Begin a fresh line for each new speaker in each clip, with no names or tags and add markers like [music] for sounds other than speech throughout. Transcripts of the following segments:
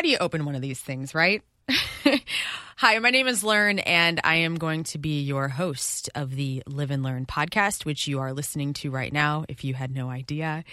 how do you open one of these things, right? [laughs] Hi, my name is Learn, and I am going to be your host of the Live and Learn podcast, which you are listening to right now, if you had no idea.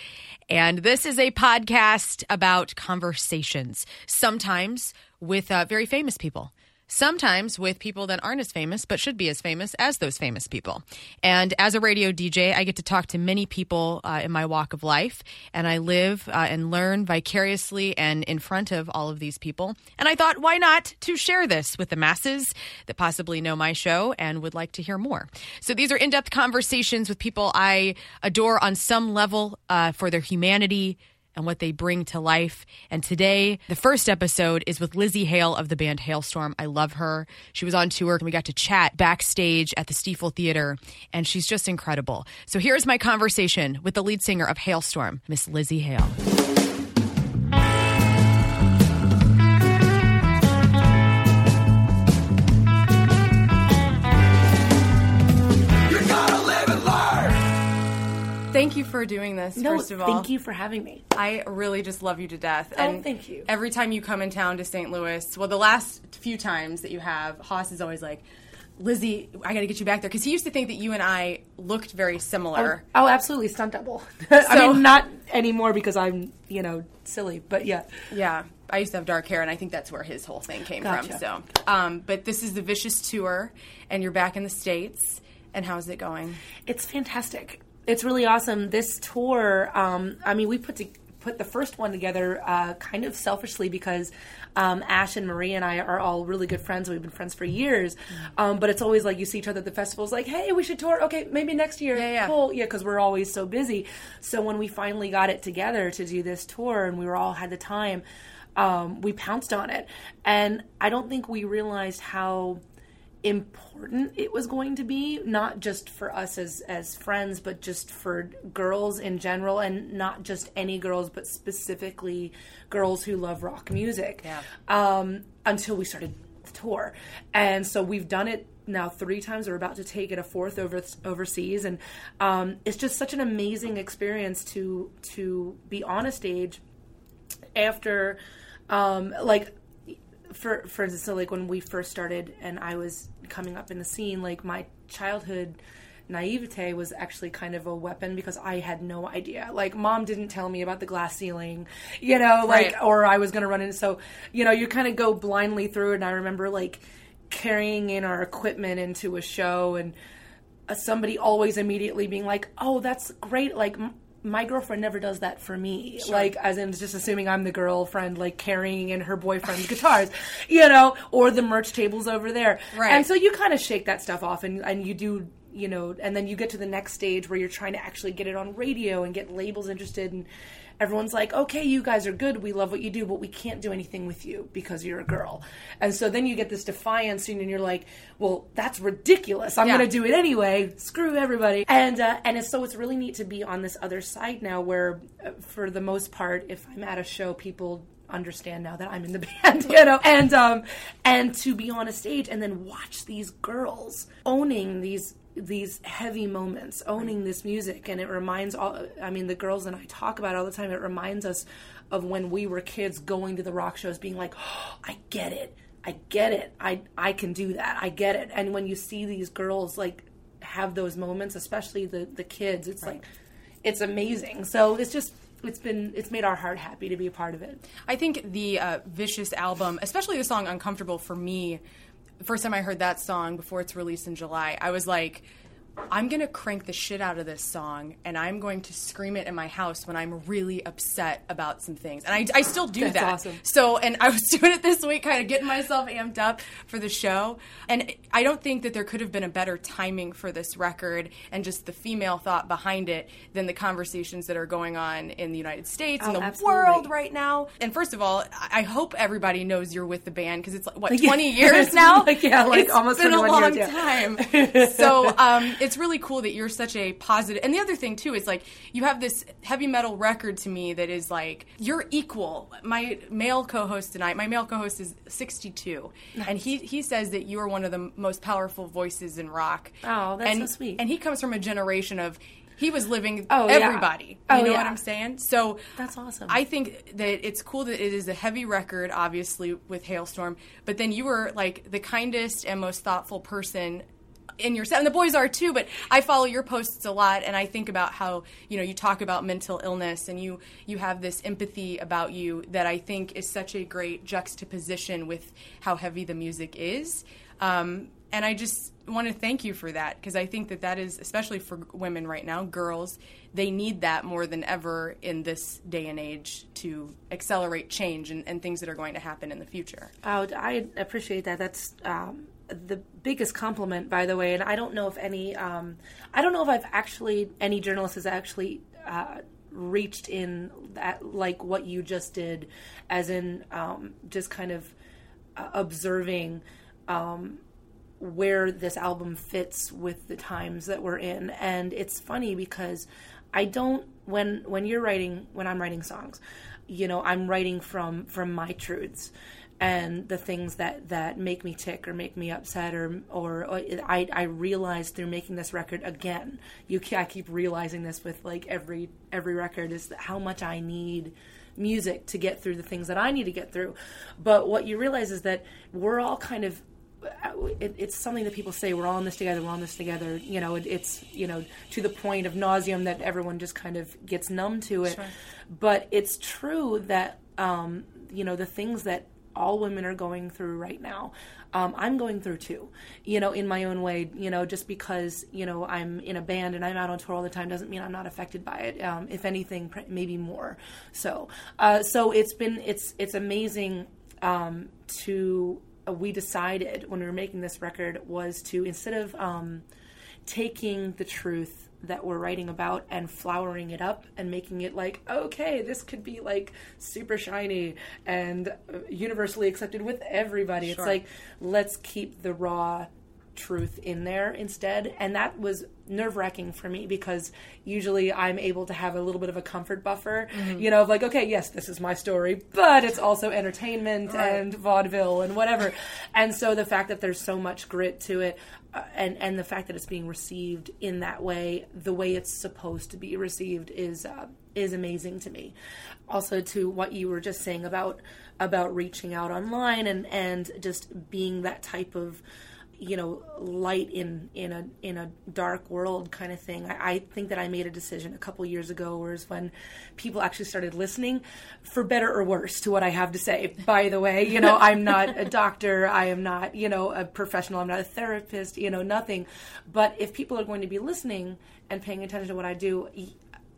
And this is a podcast about conversations, sometimes with uh, very famous people sometimes with people that aren't as famous but should be as famous as those famous people. And as a radio DJ, I get to talk to many people uh, in my walk of life, and I live uh, and learn vicariously and in front of all of these people. And I thought, why not to share this with the masses that possibly know my show and would like to hear more? So these are in depth conversations with people I adore on some level uh, for their humanity and what they bring to life. And today, the first episode is with Lizzie Hale of the band Halestorm. I love her. She was on tour and we got to chat backstage at the Stifel Theater, and she's just incredible. So here's my conversation with the lead singer of Halestorm, Miss Lizzie Hale. Thank you for doing this.
No,
first of all,
thank you for having me.
I really just love you to death.
Oh, and thank you.
Every time you come in town to St. Louis, well, the last few times that you have, Haas is always like. Lizzie, I got to get you back there because he used to think that you and I looked very similar.
Oh, oh absolutely, stunt double. [laughs] So, I mean, not anymore because I'm, you know, silly, but yeah.
Yeah, I used to have dark hair, and I think that's where his whole thing came gotcha. from. So, um, but this is the Vicious tour, and you're back in the states. And how's it going?
It's fantastic it's really awesome. This tour, um, I mean, we put to, put the first one together uh, kind of selfishly because um, Ash and Marie and I are all really good friends. We've been friends for years, um, but it's always like you see each other at the festivals, like, hey, we should tour. Okay, maybe next year.
Yeah, yeah.
Cool. Yeah, because we're always so busy. So when we finally got it together to do this tour, and we were all had the time. Um, we pounced on it, and I don't think we realized how important it was going to be not just for us as as friends but just for girls in general and not just any girls but specifically girls who love rock music
yeah.
um, until we started the tour. And so we've done it now three times. We're about to take it a fourth over overseas. And um, it's just such an amazing experience to to be on a stage after um, like for for instance, so like when we first started and I was coming up in the scene, like my childhood naivete was actually kind of a weapon because I had no idea. Like mom didn't tell me about the glass ceiling, you know, like
right.
or I was going to run into so, you know, you kind of go blindly through it and I remember like carrying in our equipment into a show and uh, somebody always immediately being like, "Oh, that's great." Like my girlfriend never does that for me. Sure. Like, as in just assuming I'm the girlfriend, like carrying in her boyfriend's guitars, [laughs] you know, or the merch tables over there.
Right.
And so you kind of shake that stuff off and, and you do, you know, and then you get to the next stage where you're trying to actually get it on radio and get labels interested and everyone's like, okay, you guys are good. We love what you do, but we can't do anything with you because you're a girl. And so then you get this defiance and you're like, well, that's ridiculous. I'm yeah. going to do it anyway. Screw everybody. And, uh, and it's, so it's really neat to be on this other side now where, uh, for the most part, if I'm at a show, people understand now that I'm in the [laughs] band, you know, and um, and to be on a stage and then watch these girls owning these these heavy moments, owning this music, and it reminds all. I mean, the girls and I talk about all the time. It reminds us of when we were kids going to the rock shows, being like, oh, "I get it, I get it, I I can do that, I get it." And when you see these girls like have those moments, especially the the kids, it's right. like it's amazing. So it's just it's been it's made our heart happy to be a part of it.
I think the uh, Vicious album, especially the song "Uncomfortable" for me, first time I heard that song before it's released in July, I was like, I'm going to crank the shit out of this song and I'm going to scream it in my house when I'm really upset about some things. And I, I still do
That's
that.
Awesome.
So, and I was [laughs] doing it this week, kind of getting myself amped up for the show. And I don't think that there could have been a better timing for this record and just the female thought behind it than the conversations that are going on in the United States
oh,
and the
absolutely.
world right now. And first of all, I hope everybody knows you're with the band because it's like, what, [laughs] 20 years [laughs] now?
like, yeah, like
it's
almost
been a long
years,
yeah. time. so, um, it's really cool that you're such a positive. And the other thing too is like you have this heavy metal record to me that is like you're equal. My male co-host tonight, my male co-host is 62, nice. and he he says that you are one of the most powerful voices in rock.
Oh, that's
and,
so sweet.
And he comes from a generation of
he was living
Oh, yeah.
everybody.
Oh,
you know
yeah.
what I'm saying? So
That's awesome.
I think that it's cool that it is a heavy record, obviously with Halestorm, but then you were like the kindest and most thoughtful person in your set, and the boys are too. But I follow your posts a lot, and I think about how you know you talk about mental illness, and you you have this empathy about you that I think is such a great juxtaposition with how heavy the music is. Um, and I just want to thank you for that because I think that that is especially for women right now, girls, they need that more than ever in this day and age to accelerate change and, and things that are going to happen in the future.
Oh, I appreciate that. That's um, the biggest compliment, by the way. And I don't know if any, um, I don't know if I've actually any journalist has actually uh, reached in that like what you just did, as in um, just kind of uh, observing. Um, where this album fits with the times that we're in and it's funny because i don't when when you're writing when i'm writing songs you know i'm writing from from my truths and the things that that make me tick or make me upset or or, or I I realize through making this record again you I keep realizing this with like every every record is that how much I need music to get through the things that I need to get through. But what you realize is that we're all kind of it, it's something that people say we're all in this together we're all in this together you know it, it's you know to the point of nauseum that everyone just kind of gets numb to it. But it's true that um, you know the things that all women are going through right now. Um, i'm going through too you know in my own way you know just because you know i'm in a band and i'm out on tour all the time doesn't mean i'm not affected by it. Um, if anything maybe more. So uh, so it's been it's it's amazing um, to uh, we decided when we were making this record was to instead of um, taking the truth that we're writing about and flowering it up and making it like okay this could be like super shiny and uh, universally accepted with everybody. It's like let's keep the raw truth in there instead. And that was nerve-wracking for me because usually i'm able to have a little bit of a comfort buffer you know of like okay yes this is my story but it's also entertainment and vaudeville and whatever. And so the fact that there's so much grit to it uh, and and the fact that it's being received in that way the way it's supposed to be received is uh, is amazing to me. Also to what you were just saying about about reaching out online and and just being that type of you know light in in a in a dark world kind of thing. I, I think that i made a decision a couple years ago whereas when people actually started listening for better or worse to what i have to say. By the way you know i'm not a doctor. I am not you know a professional. I'm not a therapist you know nothing. But if people are going to be listening and paying attention to what i do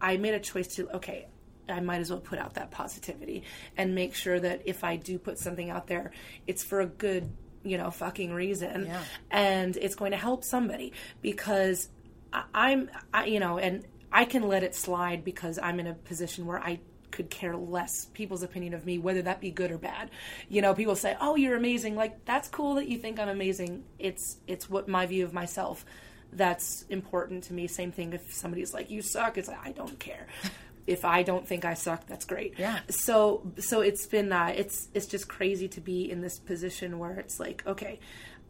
i made a choice to okay I might as well put out that positivity and make sure that if I do put something out there, it's for a good, you know, fucking reason,
Yeah.
and it's going to help somebody because I, I'm, I, you know, and I can let it slide because I'm in a position where I could care less people's opinion of me, whether that be good or bad. You know, people say, "Oh, you're amazing." Like that's cool that you think I'm amazing. It's it's what my view of myself that's important to me. Same thing if somebody's like, "You suck," it's like I don't care. [laughs] if I don't think I suck, that's great.
Yeah.
So so it's been uh, it's it's just crazy to be in this position where it's like, okay,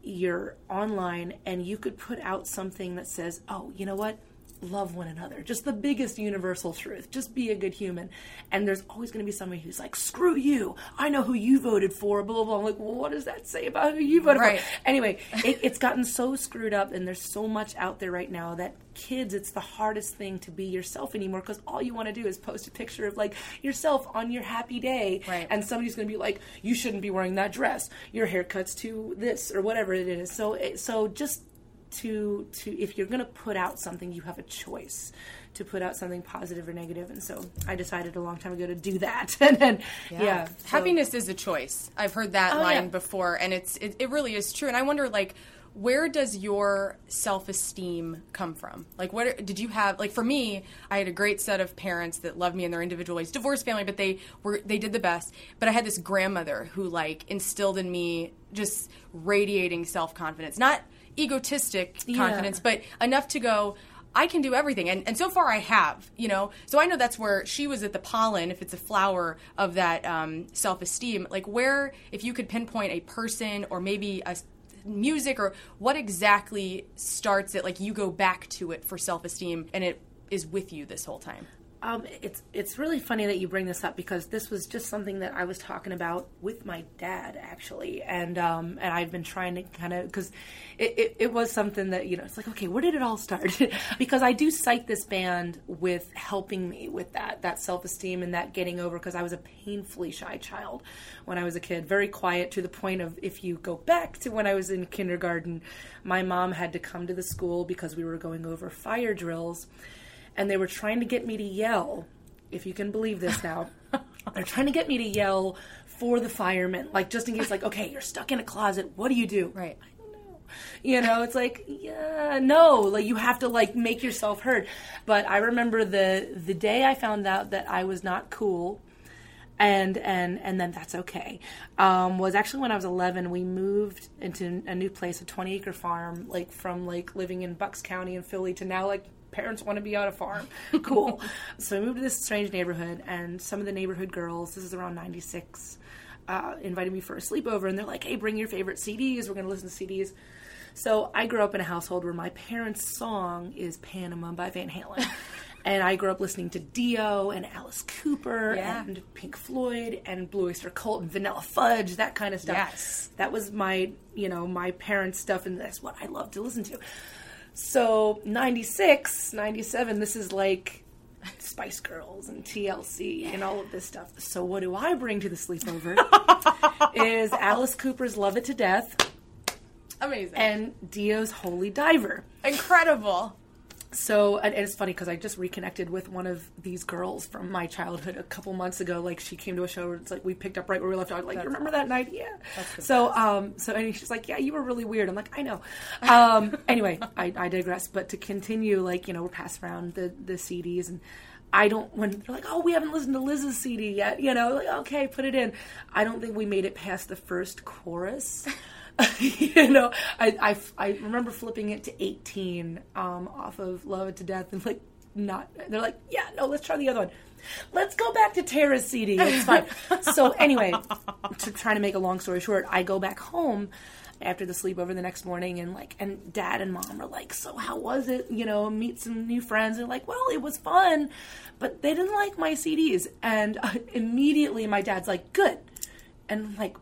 you're online and you could put out something that says, "Oh, you know what? Love one another." Just the biggest universal truth. Just be a good human. And there's always going to be somebody who's like, "Screw you. I know who you voted for." Blah blah. blah. I'm like, well, what does that say about who you voted
Right.
for? Anyway, [laughs] it, it's gotten so screwed up, and there's so much out there right now that kids, it's the hardest thing to be yourself anymore because all you want to do is post a picture of like yourself on your happy day,
Right.
and somebody's going to be like, "You shouldn't be wearing that dress. Your haircut's too this or whatever it is." So, it- so just to to if you're going to put out something, you have a choice to put out something positive or negative, and so I decided a long time ago to do that, [laughs] and then yeah, so-
happiness is a choice. I've heard that
Oh,
line
yeah.
before, and it's it, it really is true. And I wonder, like, where does your self esteem come from? Like, what did you have? Like, for me, I had a great set of parents that loved me in their individual ways. Divorced family, but they were they did the best. But I had this grandmother who like instilled in me just radiating self confidence, not egotistic confidence, but enough to go. I can do everything. And, and so far I have, you know. So I know that's where she was at the pollen, if it's a flower of that um, self esteem. Like, where, if you could pinpoint a person or maybe a music or what exactly starts it, like you go back to it for self esteem and it is with you this whole time?
Um, it's it's really funny that you bring this up because this was just something that I was talking about with my dad actually, and um, and I've been trying to kind of because it, it, it was something that you know it's like okay where did it all start? [laughs] Because I do cite this band with helping me with that that self esteem and that getting over because I was a painfully shy child when I was a kid, very quiet to the point of if you go back to when I was in kindergarten, my mom had to come to the school because we were going over fire drills and they were trying to get me to yell, if you can believe this now. [laughs] They're trying to get me to yell for the firemen, like just in case, like, okay, you're stuck in a closet. What do you do?
Right.
I don't know. You know, it's like, yeah, no, like you have to like make yourself heard. But I remember the the day I found out that I was not cool and and and then that's okay. Um, was actually when I was 11. We moved into a new place, a 20 acre farm, like from like living in Bucks County in Philly to now like parents want to be on a farm. [laughs] cool. so we moved to this strange neighborhood, and some of the neighborhood girls. This is around 96. Uh, invited me for a sleepover, and they're like, "Hey, bring your favorite CDs. We're going to listen to CDs." So I grew up in a household where my parents' song is "Panama" by Van Halen. [laughs] And I grew up listening to Dio and Alice Cooper
Yeah.
and Pink Floyd and Blue Oyster Cult and Vanilla Fudge, that kind of stuff.
Yes.
That was my, you know, my parents' stuff, and that's what I loved to listen to. So, 96, 97, this is like Spice Girls and TLC and all of this stuff. So, what do I bring to the sleepover? [laughs] is Alice Cooper's Love It to Death
Amazing.
and Dio's Holy Diver.
Incredible.
So, and and it's funny because I just reconnected with one of these girls from my childhood a couple months ago. Like, she came to a show. Where it's like we picked up right where we left off. Like, you remember that night? Yeah. So, um, so and she's like, yeah, you were really weird. I'm like, I know. Um, [laughs] anyway, I, I digress. But to continue, like, you know, we're passing around the the CDs and. I don't when they're like, oh, we haven't listened to Liz's CD yet, you know, like okay, put it in. I don't think we made it past the first chorus. [laughs] [laughs] you know, I, I, I remember flipping it to 18 um, off of Love It to Death and like not, they're like, yeah, no, let's try the other one. Let's go back to Tara's CD. It's fine. [laughs] so anyway, to try to make a long story short, I go back home after the sleepover the next morning and like and dad and mom are like so how was it you know meet some new friends and like well it was fun but they didn't like my cds and uh, immediately my dad's like good and like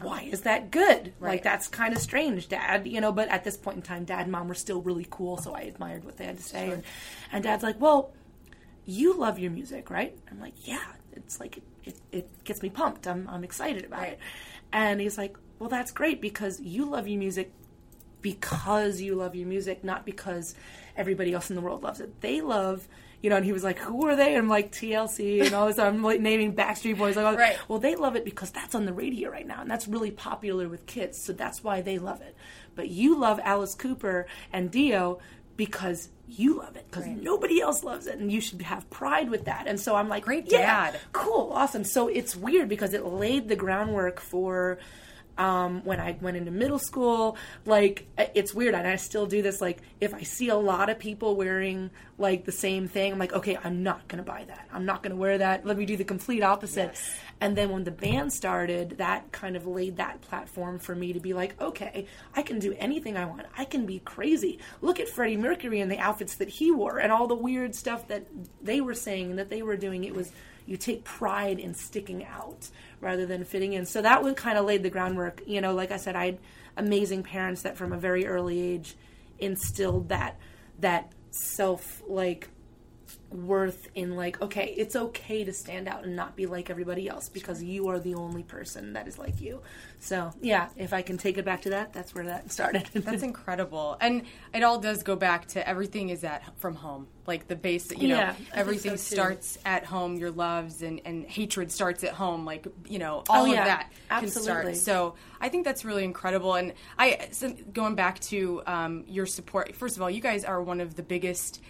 why is that good?
Right.
Like that's kind of strange, Dad. You know, but at this point in time, Dad and Mom were still really cool, so I admired what they had to say. And, and Dad's like, "Well, you love your music, right?" I'm like, "Yeah." It's like it, it, it gets me pumped. I'm I'm excited about it. And he's like, "Well, that's great because you love your music because you love your music, not because everybody else in the world loves it. They love." You know, and he was like, "Who are they?" And I'm like, "TLC," and all this. I'm like naming Backstreet Boys. Like,
Right.
well, they love it because that's on the radio right now, and that's really popular with kids, so that's why they love it. But you love Alice Cooper and Dio because you love it, because nobody else loves it, and you should have pride with that. And so I'm like,
Great
yeah,
dad.
cool, awesome. So it's weird because it laid the groundwork for. Um, when I went into middle school, like it's weird, and I still do this. Like, if I see a lot of people wearing like the same thing, I'm like, okay, I'm not gonna buy that. I'm not gonna wear that. Let me do the complete opposite.
Yes.
And then when the band started, that kind of laid that platform for me to be like, okay, I can do anything I want. I can be crazy. Look at Freddie Mercury and the outfits that he wore and all the weird stuff that they were saying and that they were doing. It was you take pride in sticking out rather than fitting in. So that would kind of laid the groundwork. You know, like I said, I had amazing parents that from a very early age instilled that that self like worth in like okay it's okay to stand out and not be like everybody else because you are the only person that is like you so yeah if i can take it back to that that's where that started [laughs]
That's incredible, and it all does go back to everything is at from home. Like the base, you know,
Yeah,
everything
so,
starts at home. Your loves and and hatred starts at home. Like you know, all
Oh, yeah,
of that can start. So I think that's really incredible. And I so going back to um, your support. First of all, you guys are one of the biggest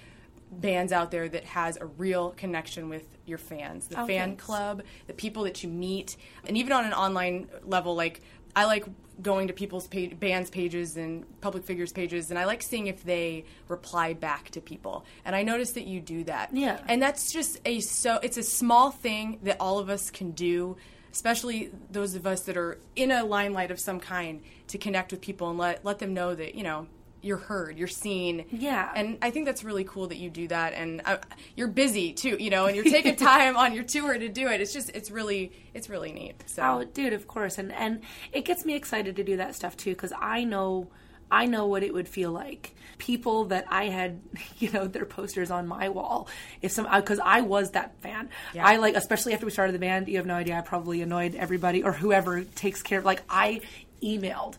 bands out there that has a real connection with your fans, the
Oh,
fan
thanks.
club, the people that you meet, and even on an online level, like I like going to people's page, bands pages and public figures pages, and I like seeing if they reply back to people. And I noticed that you do that.
Yeah.
and that's just a so it's a small thing that all of us can do. Especially those of us that are in a limelight of some kind to connect with people and let let them know that you know you're heard, you're seen.
Yeah.
and I think that's really cool that you do that, and uh, you're busy too, you know, and you're [laughs] taking time on your tour to do it. It's just it's really it's really neat. So
Oh, dude, of course, and and it gets me excited to do that stuff too because I know, I know what it would feel like. People that I had, [laughs] you know, their posters on my wall. If some, because I was that fan.
Yeah.
I like, especially after we started the band. You have no idea. I probably annoyed everybody or whoever takes care of. Like I emailed.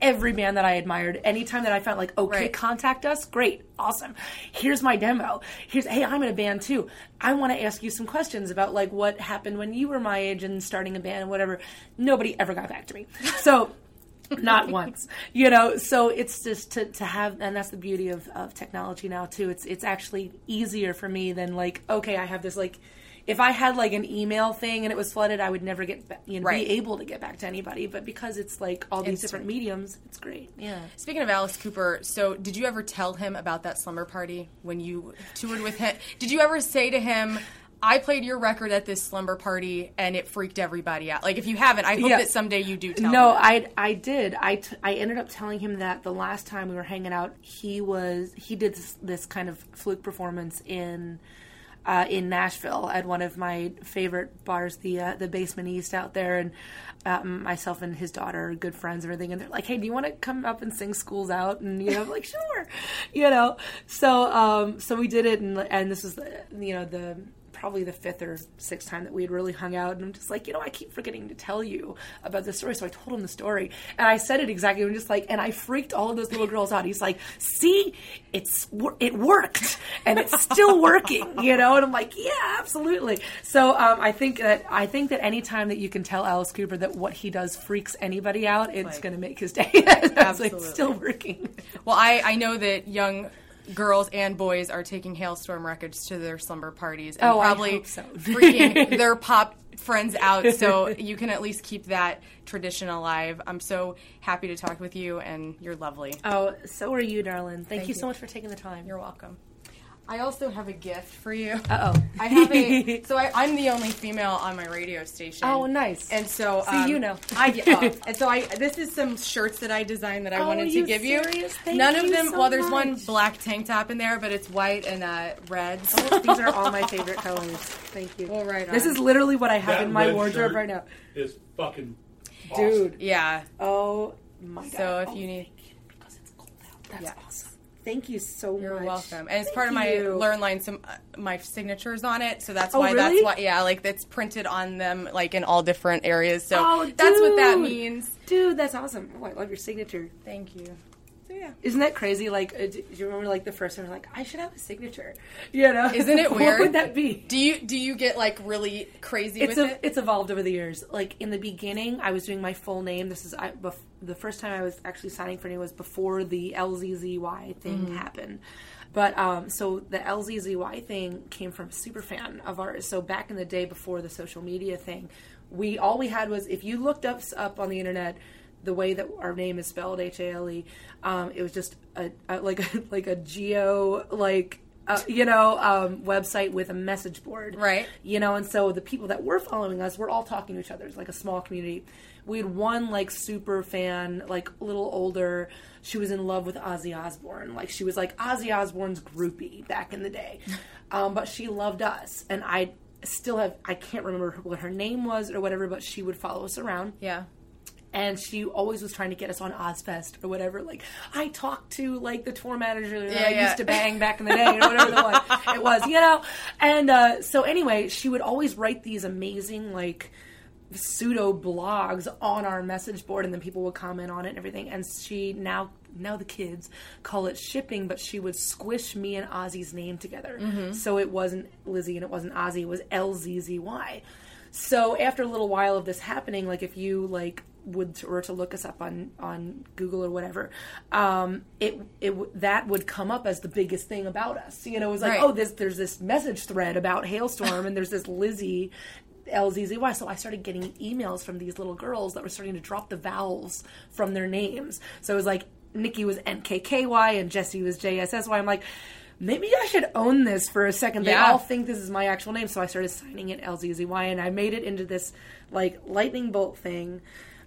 Every band that I admired, anytime that I found like, okay,
Right.
contact us, great, awesome. Here's my demo. Here's, hey, I'm in a band too. I want to ask you some questions about like what happened when you were my age and starting a band and whatever. Nobody ever got back to me. So, [laughs] not once, you know. So it's just to, to have, and that's the beauty of, of technology now too. It's it's actually easier for me than like, okay, I have this like. If I had like an email thing and it was flooded, I would never get ba- you know
Right.
be able to get back to anybody. But because it's like all these
Instant.
different mediums, it's great. Yeah.
Speaking of Alice Cooper, so did you ever tell him about that slumber party when you toured with him? Did you ever say to him, I played your record at this slumber party and it freaked everybody out? Like, if you haven't, I hope
Yeah.
that someday you do tell
No. I I did. I, t- I ended up telling him that the last time we were hanging out, he was he did this, this kind of fluke performance in uh, in Nashville at one of my favorite bars, the uh, the Basement East out there, and um, myself and his daughter are good friends and everything. And they're like, "Hey, do you want to come up and sing "Schools Out"? And you know, I'm like, "Sure," you know. So um, so we did it, and and this was you know the probably the fifth or sixth time that we had really hung out and I'm just like, you know, I keep forgetting to tell you about this story. So I told him the story and I said it exactly. I'm just like, and I freaked all of those little girls out. He's like, see, it's, it worked and it's still working, [laughs] you know? And I'm like, yeah, absolutely. So, um, I think that, I think that anytime that you can tell Alice Cooper that what he does freaks anybody out, it's
Like-
going to make his day. [laughs] It's like, still working.
Well, I, I know that young girls and boys are taking Halestorm Records to their slumber parties and
Oh, I
probably
hope so. [laughs]
freaking their pop friends out so you can at least keep that tradition alive. I'm so happy to talk with you and you're lovely.
Oh, so are you, darling. Thank, you,
you.
so much for taking the time.
You're welcome. I also have a gift for you.
Uh oh. [laughs]
I have a [laughs] so I, I'm the only female on my radio station.
Oh, nice.
And so,
See,
um,
you know.
I [laughs] oh, and so I this is some shirts that I designed that I
Oh,
wanted to
you
give you.
Thank
None of them.
so
well, there's one black tank top in there, but it's white and uh, red.
These are all my favorite colors. Thank you.
Well, right
This is literally what I have
That
in my wardrobe
shirt
right now.
Is fucking awesome.
Dude.
yeah.
Oh my god.
So if
Oh,
you need-
thank you, because it's cold out. That's
Yeah.
awesome. Thank you so
You're
much.
welcome. And it's
Thank
part of my
you.
learn line. Some uh, my signatures on it, so that's
Oh,
why
really?
that's why yeah, like that's printed on them like in all different areas. So
Oh,
that's what that means.
Dude, that's awesome. Oh, I love your signature.
Thank you. So yeah.
Isn't that crazy? Like, uh, do you remember like the first time? Like, I should have a signature. You know?
Isn't it weird? [laughs]
what would that be?
Do you do you get like really crazy
it's
with
a,
it?
it's evolved over the years. Like in the beginning, I was doing my full name. This is I, bef- the first time I was actually signing for name was before the LZZY thing
Mm-hmm.
happened. But um, so the LZZY thing came from a super fan of ours. So back in the day before the social media thing, we all we had was if you looked us up on the internet. The way that our name is spelled, H A L E, um, it was just a, a like a, [laughs] like a geo like uh, you know um, website with a message board,
Right.
you know and so the people that were following us were all talking to each other. It's like a small community. We had one like super fan like a little older. She was in love with ozzy osbourne. Like she was like ozzy osbourne's groupie back in the day. [laughs] Um, but she loved us. And i still have i can't remember what her name was or whatever but she would follow us around.
Yeah.
And she always was trying to get us on Ozzfest or whatever. Like I talked to like the tour manager that
Yeah,
I
yeah.
used to bang back in the day or whatever the one it was, you know. And uh, so anyway, she would always write these amazing like pseudo blogs on our message board, and then people would comment on it and everything. And she now now the kids call it shipping, but she would squish me and Ozzy's name together, so it wasn't Lizzie and it wasn't Ozzy, it was L Z Z Y. So after a little while of this happening, like if you like would were to look us up on on Google or whatever, um, it it that would come up as the biggest thing about us. You know, it was like,
Right.
oh, this there's this message thread about Halestorm, and there's this Lizzie. LZZY. So I started getting emails from these little girls that were starting to drop the vowels from their names. So it was like Nikki was NKKY and Jesse was JSSY. I'm like, maybe I should own this for a second. They
Yeah.
all think this is my actual name. So I started signing it LZZY and I made it into this like lightning bolt thing.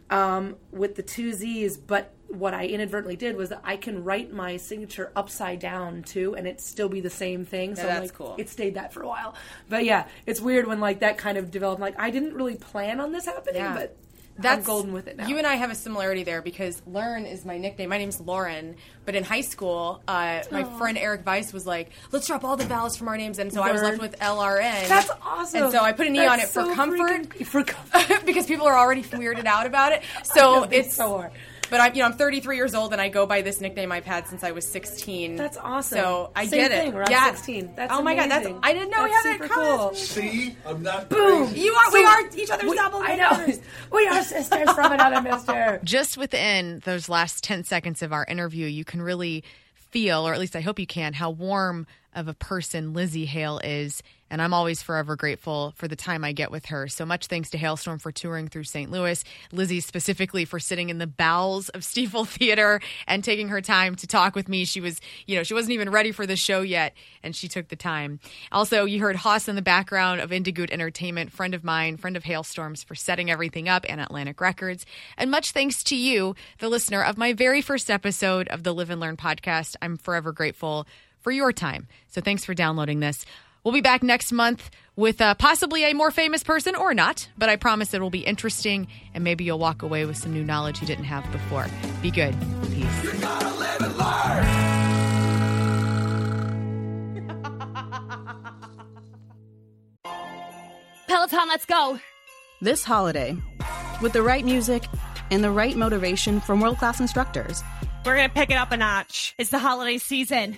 Um, with the two Z's, but what I inadvertently did was that I can write my signature upside down too, and it still be the same thing. So
that's
like,
cool.
It stayed that for a while, but yeah, it's weird when like that kind of developed. Like I didn't really plan on this happening,
Yeah.
but
That's
I'm golden with it now.
You and I have a similarity there because Learn is my nickname. My name's Lauren, but in high school, uh, my friend Eric Weiss was like, "Let's drop all the vowels from our names," and so I was left with LRN.
That's awesome.
And so I put an E
That's
on it for comfort,
freaking- for comfort. [laughs]
because people are already weirded out about it. So
know,
it's
so are.
But I'm, you know, I'm 33 years old, and I go by this nickname I've had since I was 16.
That's awesome.
So I
Same
get
thing,
it.
we're
yeah.
16. That's
oh my god, that's
amazing.
I didn't know we had that
super cool.
See, I'm not
Boom.
crazy.
You are. we are each other's
We-
double
I know. [laughs] we are sisters from another mister.
Just within those last 10 seconds of our interview, you can really feel, or at least I hope you can, how warm of a person Lizzie Hale is. And I'm always forever grateful for the time I get with her. So much thanks to Halestorm for touring through St. Louis, Lizzie specifically for sitting in the bowels of Stifel [laughs] Theater and taking her time to talk with me. She was, you know, she wasn't even ready for the show yet, and she took the time. Also, you heard Haas in the background of Indigood Entertainment, friend of mine, friend of Halestorms, for setting everything up and Atlantic Records. And much thanks to you, the listener of my very first episode of the Live and Learn podcast. I'm forever grateful for your time. So thanks for downloading this. We'll be back next month with uh, possibly a more famous person or not, but I promise it will be interesting and maybe you'll walk away with some new knowledge you didn't have before. Be good. Peace.
Peloton, let's go.
This holiday, with the right music and the right motivation from world class instructors,
We're going to pick it up a notch. It's the holiday season.